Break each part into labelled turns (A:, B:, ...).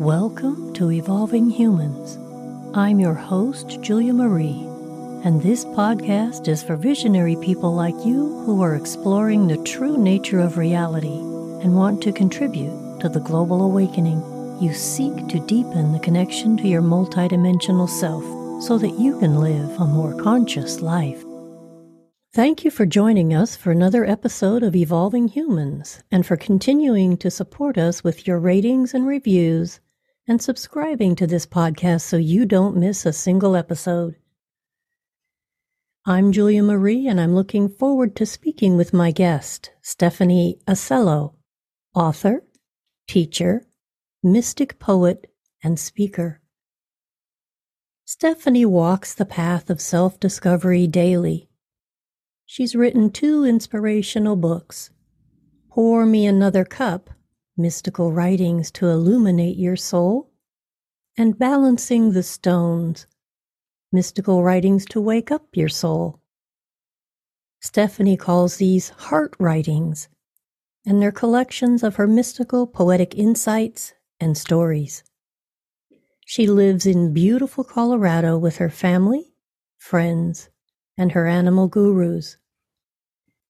A: Welcome to Evolving Humans. I'm your host, Julia Marie, and this podcast is for visionary people like you who are exploring the true nature of reality and want to contribute to the global awakening. You seek to deepen the connection to your multidimensional self so that you can live a more conscious life. Thank you for joining us for another episode of Evolving Humans and for continuing to support us with your ratings and reviews and subscribing to this podcast so you don't miss a single episode. I'm Julia Marie, and I'm looking forward to speaking with my guest, Stephanie Acello, author, teacher, mystic poet, and speaker. Stephanie walks the path of self discovery daily. She's written two inspirational books Pour Me Another Cup mystical writings to illuminate your soul, and balancing the stones, mystical writings to wake up your soul. Stephanie calls these heart writings, and they're collections of her mystical poetic insights and stories. She lives in beautiful Colorado with her family, friends, and her animal gurus.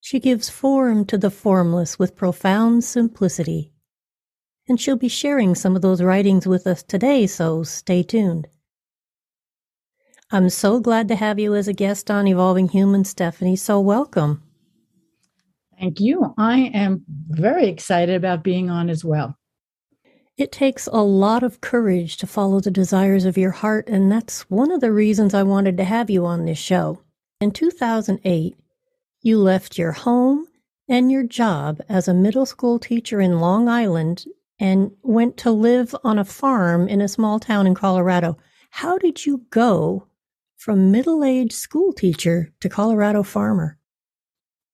A: She gives form to the formless with profound simplicity and she'll be sharing some of those writings with us today, so stay tuned. I'm so glad to have you as a guest on Evolving Human, Stephanie. So welcome.
B: Thank you. I am very excited about being on as well.
A: It takes a lot of courage to follow the desires of your heart, and that's one of the reasons I wanted to have you on this show. In 2008, you left your home and your job as a middle school teacher in Long Island and went to live on a farm in a small town in Colorado. How did you go from middle aged school teacher to Colorado farmer?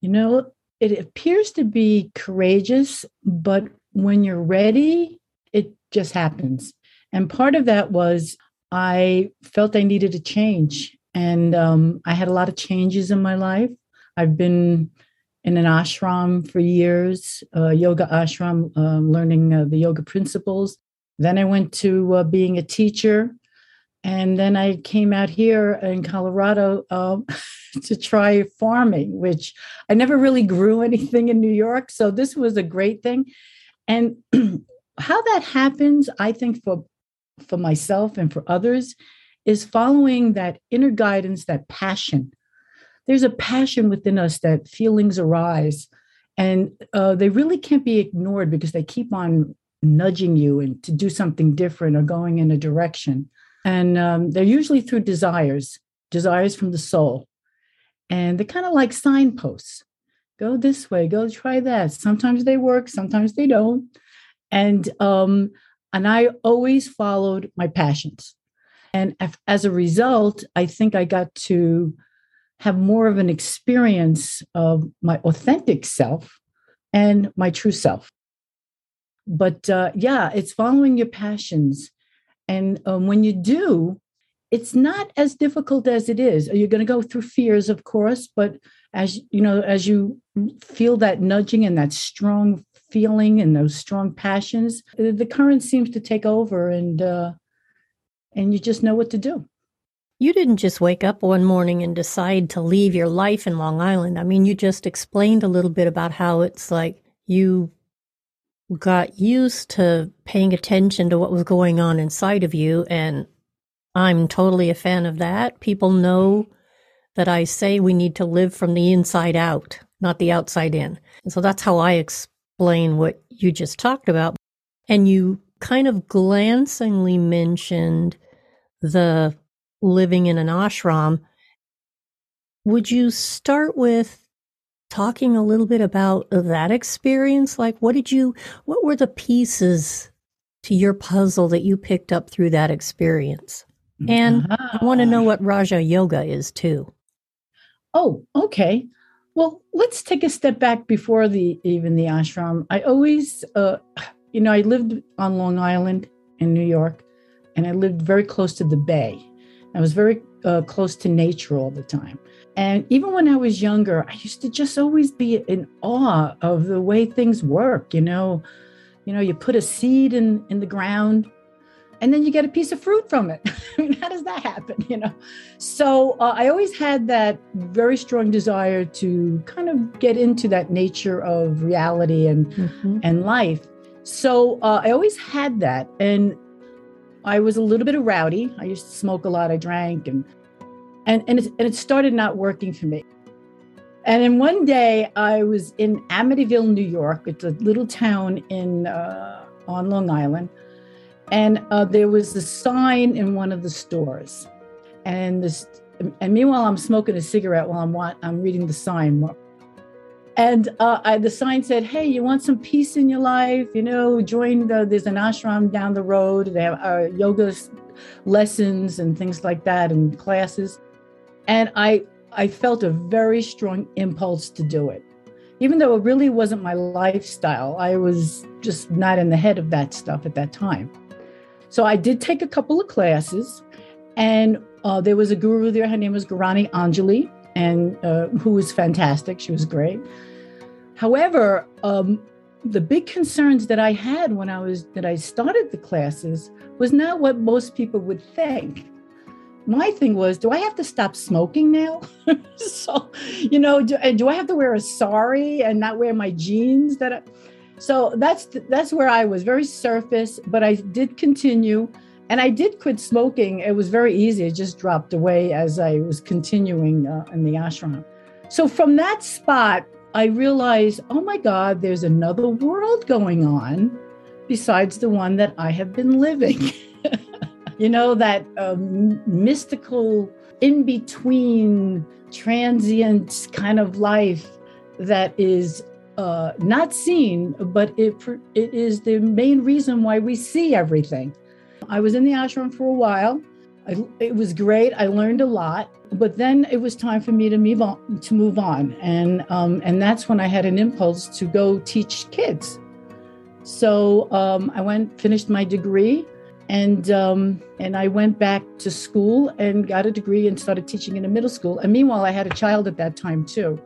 B: You know, it appears to be courageous, but when you're ready, it just happens. And part of that was I felt I needed a change. And um, I had a lot of changes in my life. I've been in an ashram for years, uh, yoga ashram, uh, learning uh, the yoga principles. Then I went to uh, being a teacher. And then I came out here in Colorado um, to try farming, which I never really grew anything in New York. So this was a great thing. And how that happens, I think, for, for myself and for others, is following that inner guidance, that passion there's a passion within us that feelings arise and uh, they really can't be ignored because they keep on nudging you and to do something different or going in a direction. And um, they're usually through desires desires from the soul. And they're kind of like signposts. Go this way go try that. Sometimes they work sometimes they don't. And um, and i always followed my passions. And as a result i think i got to have more of an experience of my authentic self and my true self. But uh, yeah, it's following your passions. And um, when you do, it's not as difficult as it is. You're going to go through fears, of course, but as you know, as you feel that nudging and that strong feeling and those strong passions, the current seems to take over, and uh, and you just know what to do.
A: You didn't just wake up one morning and decide to leave your life in Long Island. I mean, you just explained a little bit about how it's like you got used to paying attention to what was going on inside of you. And I'm totally a fan of that. People know that I say we need to live from the inside out, not the outside in. And so that's how I explain what you just talked about. And you kind of glancingly mentioned the living in an ashram. Would you start with talking a little bit about that experience? Like, what did you, what were the pieces to your puzzle that you picked up through that experience? And uh-huh. I want to know what Raja Yoga is too.
B: Oh, okay. Well, let's take a step back before the even the ashram. I always, uh, you know, I lived on Long Island in New York, and I lived very close to the bay. I was very uh, close to nature all the time. And even when I was younger, I used to just always be in awe of the way things work. You know, you know, you put a seed in in the ground, and then you get a piece of fruit from it. I mean, how does that happen? You know, so uh, I always had that very strong desire to kind of get into that nature of reality and mm-hmm. and life. So uh, I always had that, and I was a little bit of rowdy. I used to smoke a lot. I drank, and and and it, and it started not working for me. And then one day I was in Amityville, New York. It's a little town in uh, on Long Island and uh, there was a sign in one of the stores, and this. And meanwhile, I'm smoking a cigarette while I'm I'm reading the sign. And uh, I, the sign said, "Hey, you want some peace in your life? You know, join the. There's an ashram down the road. They have uh, yoga lessons and things like that, and classes." And I I felt a very strong impulse to do it even though it really wasn't my lifestyle, I was just not in the head of that stuff at that time. So I did take a couple of classes, and uh, there was a guru there. Her name was Gurani Anjali, and uh, who was fantastic. She was great. However, um, the big concerns that I had when I was that I started the classes was not what most people would think. My thing was, do I have to stop smoking now? so, you know, do, do, I have to wear a sari and not wear my jeans? That I, so that's that's where I was very surface, but I did continue and I did quit smoking. It was very easy. It just dropped away as I was continuing uh, in the ashram. So from that spot, I realized, oh my God, there's another world going on besides the one that I have been living. you know, that um, mystical, in between, transient kind of life that is uh, not seen, but it, it is the main reason why we see everything. I was in the ashram for a while. I, it was great. I learned a lot, but then it was time for me to move on. To move on, and um, and that's when I had an impulse to go teach kids. So um, I went, finished my degree, and um, and I went back to school and got a degree and started teaching in a middle school. And meanwhile, I had a child at that time too.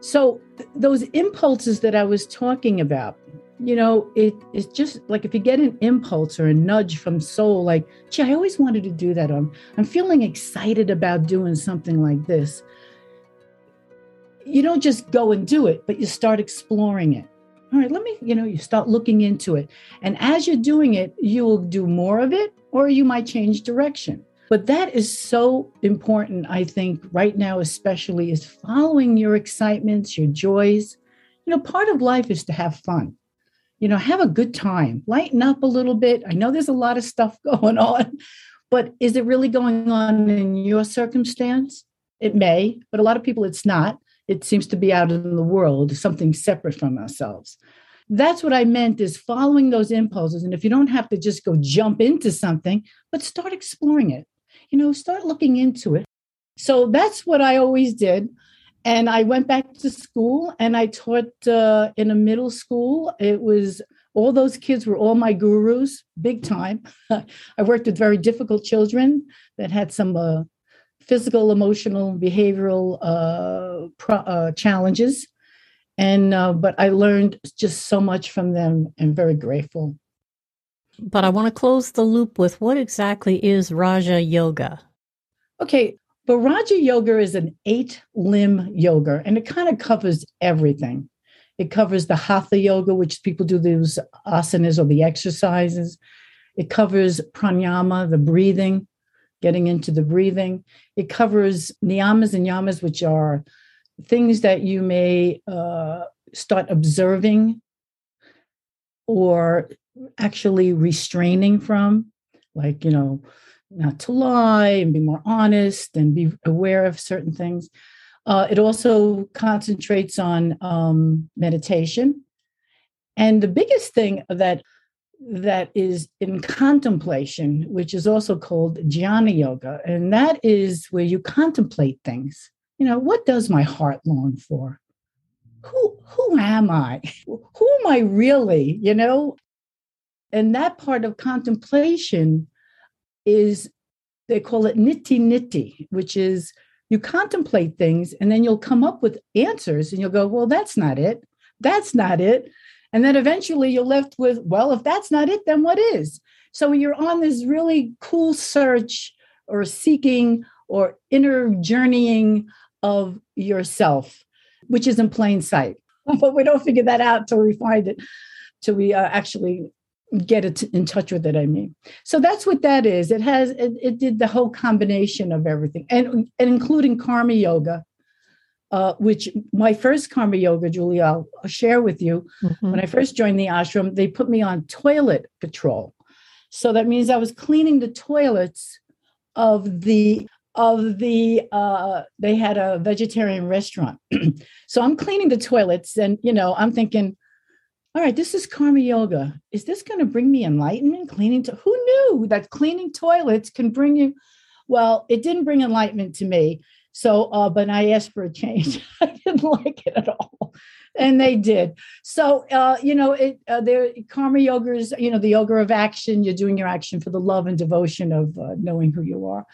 B: So those impulses that I was talking about, you know, it, it's just like if you get an impulse or a nudge from soul, like, gee, I always wanted to do that. I'm, I'm feeling excited about doing something like this. You don't just go and do it, but you start exploring it. All right, let me, you know, you start looking into it. And as you're doing it, you will do more of it or you might change direction. But that is so important, I think, right now, especially, is following your excitements, your joys. You know, part of life is to have fun. You know, have a good time, lighten up a little bit. I know there's a lot of stuff going on, but is it really going on in your circumstance? It may, but a lot of people it's not. It seems to be out in the world, something separate from ourselves. That's what I meant is following those impulses. And if you don't have to just go jump into something, but start exploring it you know, start looking into it. So that's what I always did. And I went back to school and I taught uh, in a middle school. It was all those kids were all my gurus, big time. I worked with very difficult children that had some uh, physical, emotional, behavioral uh, pro- uh, challenges. And uh, but I learned just so much from them and very grateful.
A: But I want to close the loop with what exactly is Raja Yoga?
B: Okay, but Raja Yoga is an eight limb yoga and it kind of covers everything. It covers the Hatha Yoga, which people do those asanas or the exercises. It covers pranayama, the breathing, getting into the breathing. It covers niyamas and yamas, which are things that you may uh, start observing or actually restraining from, like, you know, not to lie and be more honest and be aware of certain things. Uh, it also concentrates on um, meditation. And the biggest thing that that is in contemplation, which is also called jnana yoga, and that is where you contemplate things. You know, what does my heart long for? Who who am I? Who am I really? You know, and that part of contemplation is, they call it neti neti, which is you contemplate things and then you'll come up with answers and you'll go, well, that's not it. That's not it. And then eventually you're left with, well, if that's not it, then what is? So you're on this really cool search or seeking or inner journeying of yourself, which is in plain sight. But we don't figure that out till we find it, till we uh, actually get it in touch with it. I mean, so that's what that is. It has it, it did the whole combination of everything, and and including karma yoga, uh, which my first karma yoga, Julie, I'll, I'll share with you. Mm-hmm. When I first joined the ashram, they put me on toilet patrol. So that means I was cleaning the toilets of the of the uh they had a vegetarian restaurant. so I'm cleaning the toilets and you know, I'm thinking, all right, this is karma yoga. Is this going to bring me enlightenment? Cleaning to who knew that cleaning toilets can bring you? Well, it didn't bring enlightenment to me. So, uh, but I asked for a change. I didn't like it at all, and they did. So, uh, you know, it uh, there karma yoga is you know the yoga of action. You're doing your action for the love and devotion of uh, knowing who you are.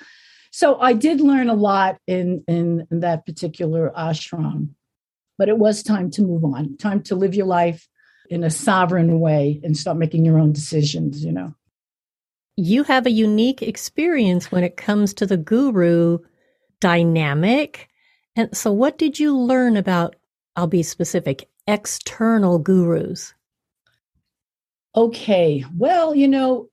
B: So, I did learn a lot in, in in that particular ashram, but it was time to move on. Time to live your life in a sovereign way and start making your own decisions. You know.
A: You have a unique experience when it comes to the guru dynamic. And so, what did you learn about, I'll be specific, external gurus?
B: Okay. Well, you know,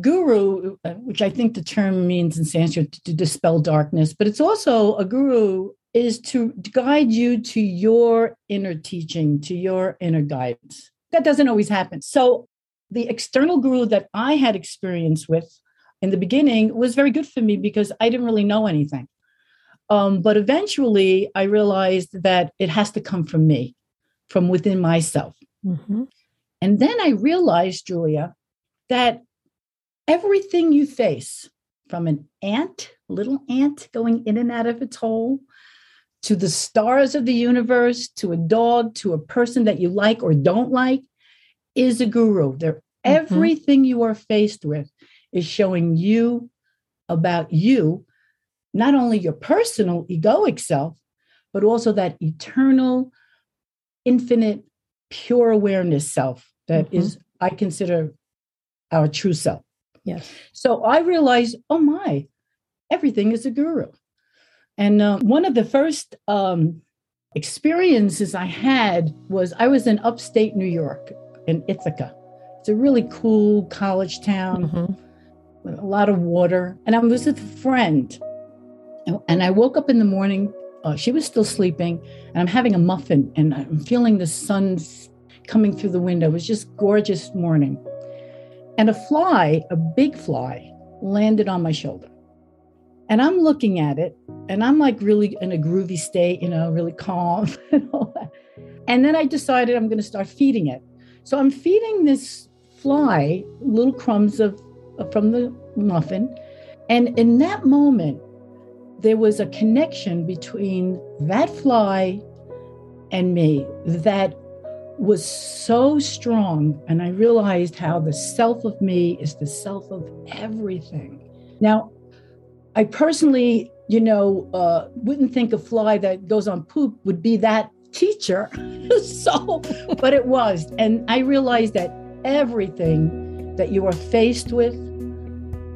B: guru, uh, which I think the term means in Sanskrit to dispel darkness, but it's also a guru is to guide you to your inner teaching, to your inner guidance. That doesn't always happen. So, the external guru that I had experience with in the beginning was very good for me because I didn't really know anything. Um, but eventually, I realized that it has to come from me, from within myself. Mm-hmm. And then I realized, Julia, that everything you face, from an ant, little ant going in and out of its hole, to the stars of the universe, to a dog, to a person that you like or don't like, is a guru. They're, mm-hmm. Everything you are faced with is showing you about you, not only your personal egoic self, but also that eternal, infinite, pure awareness self that mm-hmm. is, I consider our true self.
A: Yes.
B: So I realized, oh my, everything is a guru. And uh, one of the first um, experiences I had was I was in upstate New York in Ithaca. It's a really cool college town. Mm-hmm with a lot of water. And I was with a friend. And I woke up in the morning. Uh, she was still sleeping, and I'm having a muffin, and I'm feeling the sun coming through the window. It was just gorgeous morning. And a fly, a big fly, landed on my shoulder. And I'm looking at it, and I'm like really in a groovy state, you know, really calm and all that. And then I decided I'm going to start feeding it. So I'm feeding this fly little crumbs of uh, from the muffin. And in that moment, there was a connection between that fly and me that was so strong. And I realized how the self of me is the self of everything. Now, I personally, you know, uh, wouldn't think a fly that goes on poop would be that teacher. so, but it was. And I realized that everything that you are faced with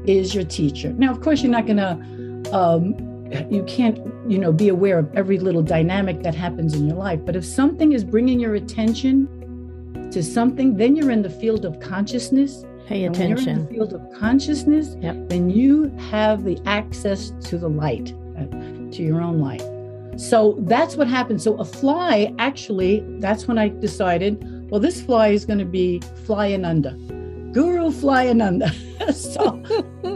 B: is your teacher. Now, of course, you're not going to, um, you can't, you know, be aware of every little dynamic that happens in your life. But if something is bringing your attention to something, then you're in the field of consciousness.
A: Pay attention.
B: when you're in the field of consciousness, yep. then you have the access to the light, uh, to your own light. So that's what happened. So a fly, actually, that's when I decided, well, this fly is going to be flying under Guru Flyananda. so,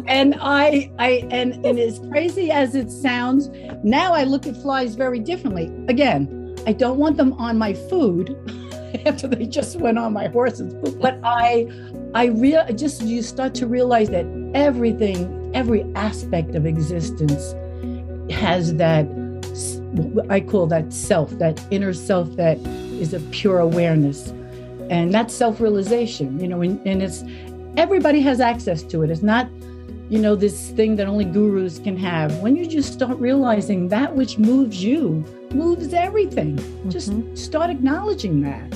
B: and I, I, and, and as crazy as it sounds, now I look at flies very differently. Again, I don't want them on my food after they just went on my horse's. But I, I real just you start to realize that everything, every aspect of existence has that I call that self, that inner self that is a pure awareness. And that's self-realization you know and, and it's everybody has access to it. It's not you know this thing that only gurus can have. When you just start realizing that which moves you moves everything. Mm-hmm. just start acknowledging that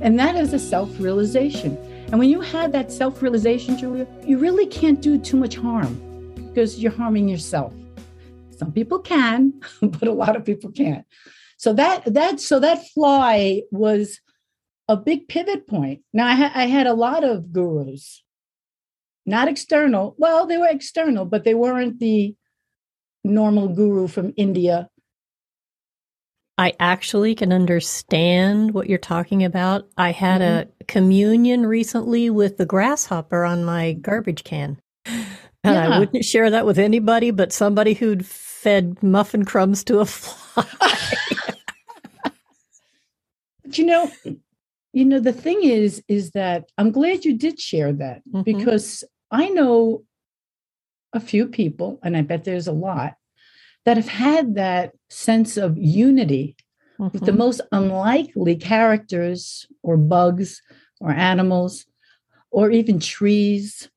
B: And that is a self realization. And when you have that self realization, Julia, you really can't do too much harm because you're harming yourself. Some people can, but a lot of people can't. So that that so that fly was a big pivot point. Now I, ha- I had a lot of gurus, not external. Well, they were external, but they weren't the normal guru from India.
A: I actually can understand what you're talking about. I had mm-hmm. a communion recently with the grasshopper on my garbage can. And yeah. I wouldn't share that with anybody but somebody who'd fed muffin crumbs to a fly.
B: but you know, you know the thing is is that I'm glad you did share that mm-hmm. because I know a few people and I bet there's a lot that have had that sense of unity mm-hmm. with the most unlikely characters or bugs or animals or even trees.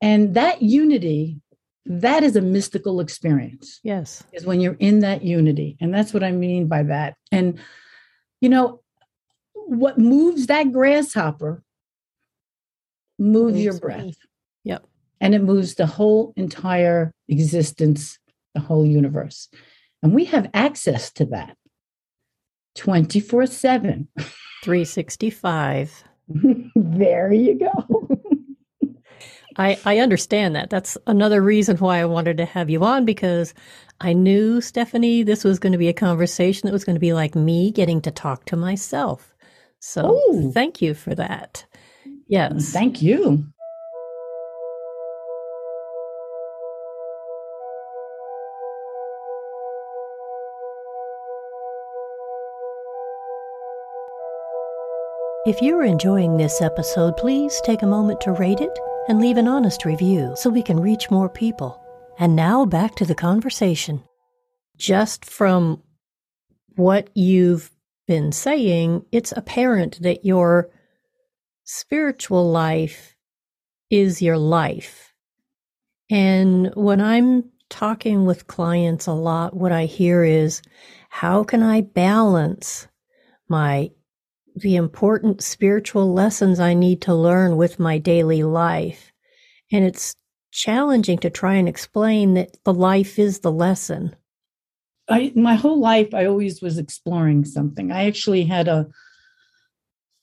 B: And that unity, that is a mystical experience.
A: Yes.
B: Is when you're in that unity. And that's what I mean by that. And, you know, what moves that grasshopper moves, your breath. Me.
A: Yep.
B: And it moves the whole entire existence the whole universe. And we have access to that 24 7.
A: 365.
B: there you go.
A: I, I understand that. That's another reason why I wanted to have you on because I knew, Stephanie, this was going to be a conversation that was going to be like me getting to talk to myself. So Ooh. thank you for that. Yes.
B: Thank you.
A: If you're enjoying this episode, please take a moment to rate it and leave an honest review so we can reach more people. And now back to the conversation. Just from what you've been saying, it's apparent that your spiritual life is your life. And when I'm talking with clients a lot, what I hear is, how can I balance my the important spiritual lessons I need to learn with my daily life. And it's challenging to try and explain that the life is the lesson.
B: I my whole life I always was exploring something. I actually had a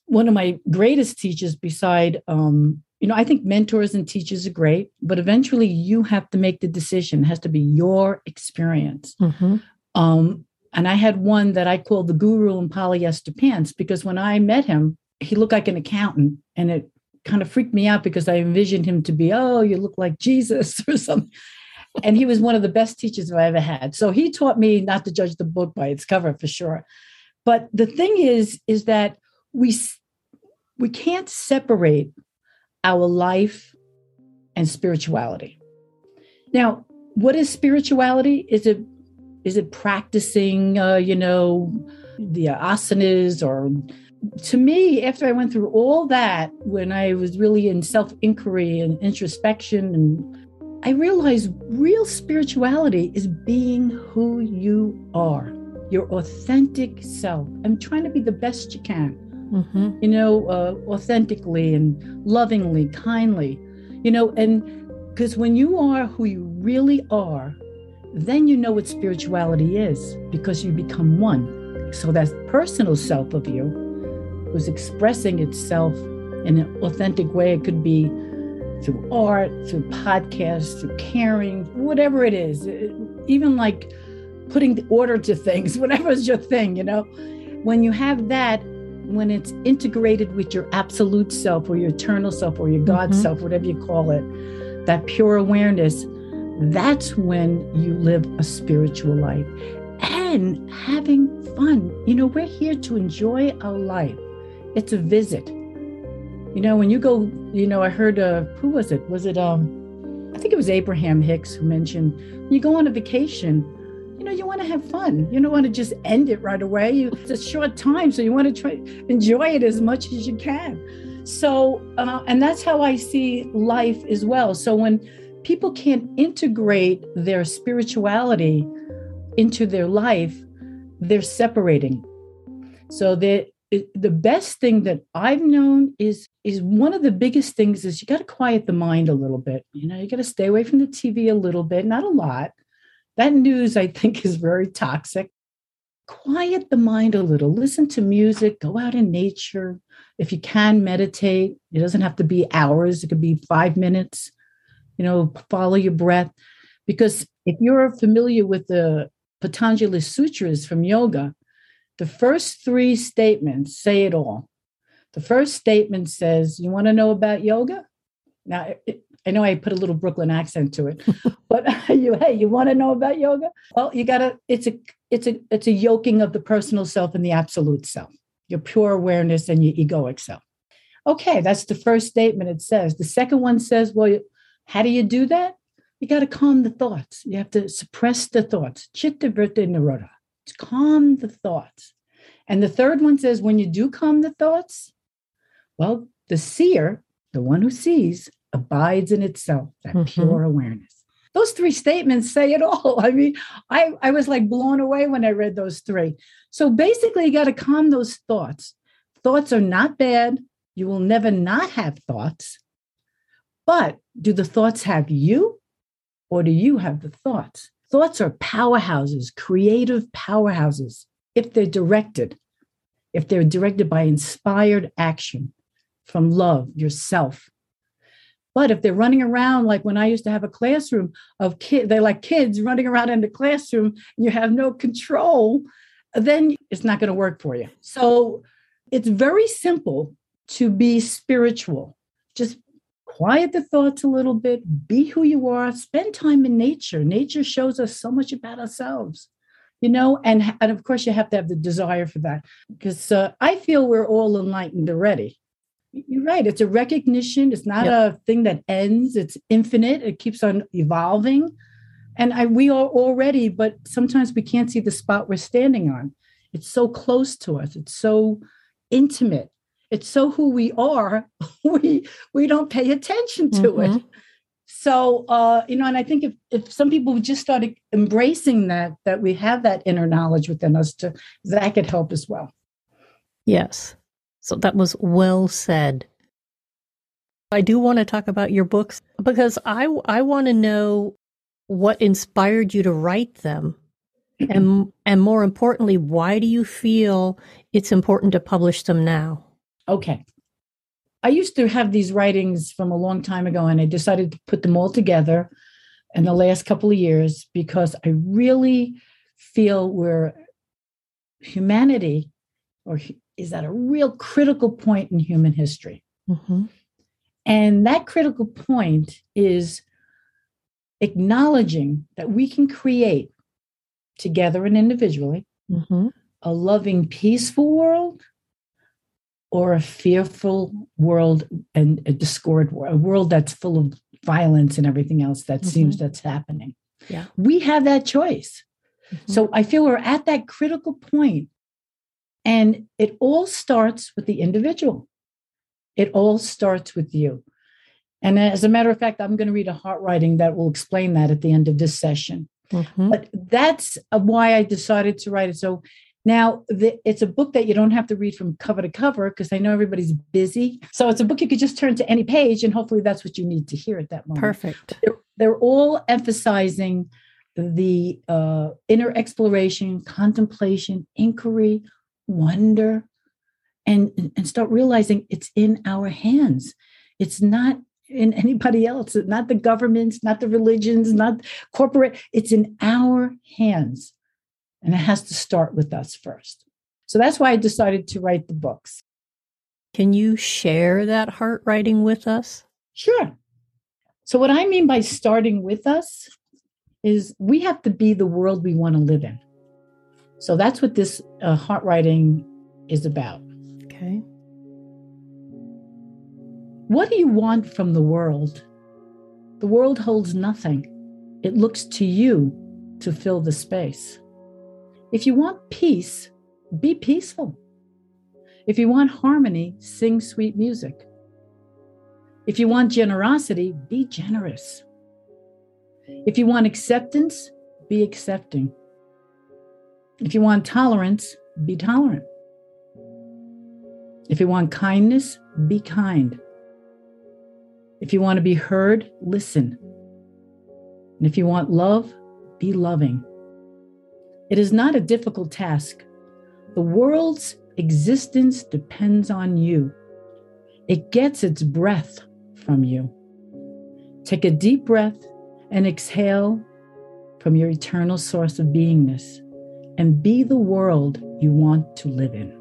B: one of my greatest teachers beside um, you know, I think mentors and teachers are great, but eventually you have to make the decision. It has to be your experience. Mm-hmm. Um, and I had one that I called the guru in polyester pants because when I met him, he looked like an accountant and it kind of freaked me out because I envisioned him to be, oh, you look like Jesus or something. and he was one of the best teachers I ever had. So he taught me not to judge the book by its cover for sure. But the thing is, is that we we can't separate our life and spirituality. Now, what is spirituality? Is it is it practicing, uh, you know, the asanas or to me, after I went through all that, when I was really in self inquiry and introspection, and I realized real spirituality is being who you are, your authentic self, and trying to be the best you can, mm-hmm. you know, uh, authentically and lovingly, kindly, you know, and because when you are who you really are, then you know what spirituality is because you become one. So that personal self of you was expressing itself in an authentic way. It could be through art, through podcasts, through caring, whatever it is, even like putting the order to things, whatever is your thing, you know. When you have that, when it's integrated with your absolute self or your eternal self or your God mm-hmm. self, whatever you call it, that pure awareness, that's when you live a spiritual life and having fun. You know, we're here to enjoy our life. It's a visit. You know, when you go, you know, I heard uh who was it? Was it um I think it was Abraham Hicks who mentioned you go on a vacation, you know, you want to have fun. You don't want to just end it right away. You, it's a short time, so you want to try enjoy it as much as you can. So, uh, and that's how I see life as well. So when people can't integrate their spirituality into their life, they're separating. So that the best thing that I've known is is one of the biggest things is you got to quiet the mind a little bit. You know, you got to stay away from the TV a little bit, not a lot. That news, I think, is very toxic. Quiet the mind a little. Listen to music. Go out in nature. If you can, meditate. It doesn't have to be hours. It could be five minutes. You know, follow your breath. Because if you're familiar with the Patanjali Sutras from yoga, the first three statements say it all. The first statement says, You want to know about yoga? Now, it, I know I put a little Brooklyn accent to it, but you, hey, you want to know about yoga? Well, you gotta, it's a, it's a, it's a yoking of the personal self and the absolute self, your pure awareness and your egoic self. Okay, that's the first statement it says. The second one says, well, how do you do that? You got to calm the thoughts. You have to suppress the thoughts. Chitta vritti nirodha calm the thoughts. And the third one says, when you do calm the thoughts, well, the seer, the one who sees, abides in itself, that mm-hmm. pure awareness. Those three statements say it all. I mean, I, I was like blown away when I read those three. So basically, you got to calm those thoughts. Thoughts are not bad. You will never not have thoughts. But do the thoughts have you or do you have the thoughts? Thoughts are powerhouses, creative powerhouses, if they're directed, if they're directed by inspired action from love, yourself. But if they're running around like when I used to have a classroom of kids, they're like kids running around in the classroom, you have no control, then it's not going to work for you. So it's very simple to be spiritual. Just quiet the thoughts a little bit, be who you are, spend time in nature. Nature shows us so much about ourselves, you know, and, and of course, you have to have the desire for that because uh, I feel we're all enlightened already. You're right. It's a recognition. It's not yep. a thing that ends. It's infinite. It keeps on evolving, and I, we are already. But sometimes we can't see the spot we're standing on. It's so close to us. It's so intimate it's so who we are we we don't pay attention to mm-hmm. it so uh you know and i think if if some people just started embracing that that we have that inner knowledge within us to that could help as well.
A: Yes. So that was well said. I do want to talk about your books because i i want to know what inspired you to write them. And and more importantly why do you feel it's important to publish them now
B: Okay. I used to have these writings from a long time ago, and I decided to put them all together in the last couple of years because I really feel we're humanity or is at a real critical point in human history. Mm-hmm. And that critical point is acknowledging that we can create together and individually mm-hmm. a loving, peaceful world or a fearful world and a discord world, a world that's full of violence and everything else that mm-hmm. seems that's happening.
A: Yeah.
B: We have that choice. Mm-hmm. So I feel we're at that critical point and it all starts with the individual. It all starts with you. And as a matter of fact, I'm going to read a heart writing that will explain that at the end of this session. Mm-hmm. But that's why I decided to write it. So now, the, it's a book that you don't have to read from cover to cover because I know everybody's busy. So it's a book you could just turn to any page, and hopefully that's what you need to hear at that moment.
A: Perfect.
B: They're, they're all emphasizing the uh, inner exploration, contemplation, inquiry, wonder, and, and start realizing it's in our hands. It's not in anybody else, not the governments, not the religions, not corporate. It's in our hands. And it has to start with us first. So that's why I decided to write the books.
A: Can you share that heart writing with us?
B: Sure. So, what I mean by starting with us is we have to be the world we want to live in. So, that's what this uh, heart writing is about.
A: Okay.
B: What do you want from the world? The world holds nothing, it looks to you to fill the space. If you want peace, be peaceful. If you want harmony, sing sweet music. If you want generosity, be generous. If you want acceptance, be accepting. If you want tolerance, be tolerant. If you want kindness, be kind. If you want to be heard, listen. And if you want love, be loving. It is not a difficult task. The world's existence depends on you, it gets its breath from you. Take a deep breath and exhale from your eternal source of beingness and be the world you want to live in.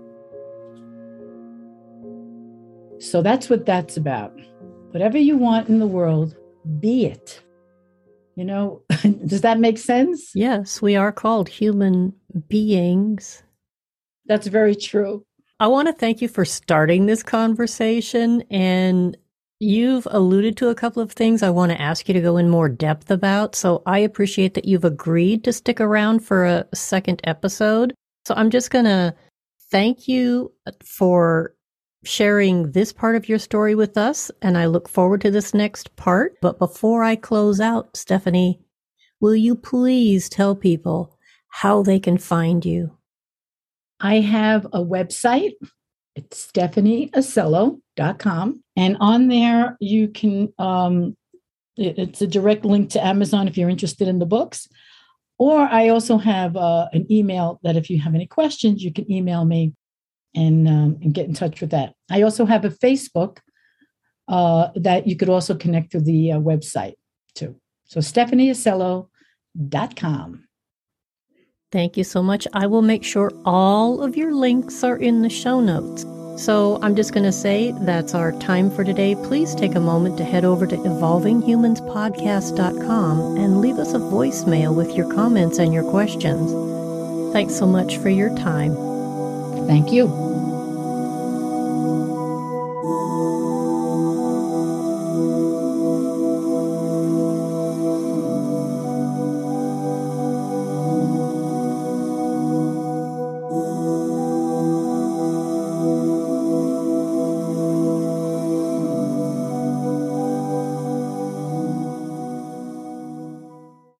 B: So that's what that's about. Whatever you want in the world, be it. You know, does that make sense?
A: Yes, we are called human beings.
B: That's very true.
A: I want to thank you for starting this conversation. And you've alluded to a couple of things I want to ask you to go in more depth about. So I appreciate that you've agreed to stick around for a second episode. So I'm just going to thank you for sharing this part of your story with us, and I look forward to this next part. But before I close out, Stephanie, will you please tell people how they can find you?
B: I have a website. It's stephanieacello.com. And on there, you can, um, it's a direct link to Amazon if you're interested in the books. Or I also have uh, an email that if you have any questions, you can email me and, um, and get in touch with that. I also have a Facebook uh, that you could also connect through the uh, website too. So stephanieacello.com.
A: Thank you so much. I will make sure all of your links are in the show notes. So I'm just going to say that's our time for today. Please take a moment to head over to evolvinghumanspodcast.com and leave us a voicemail with your comments and your questions. Thanks so much for your time.
B: Thank you.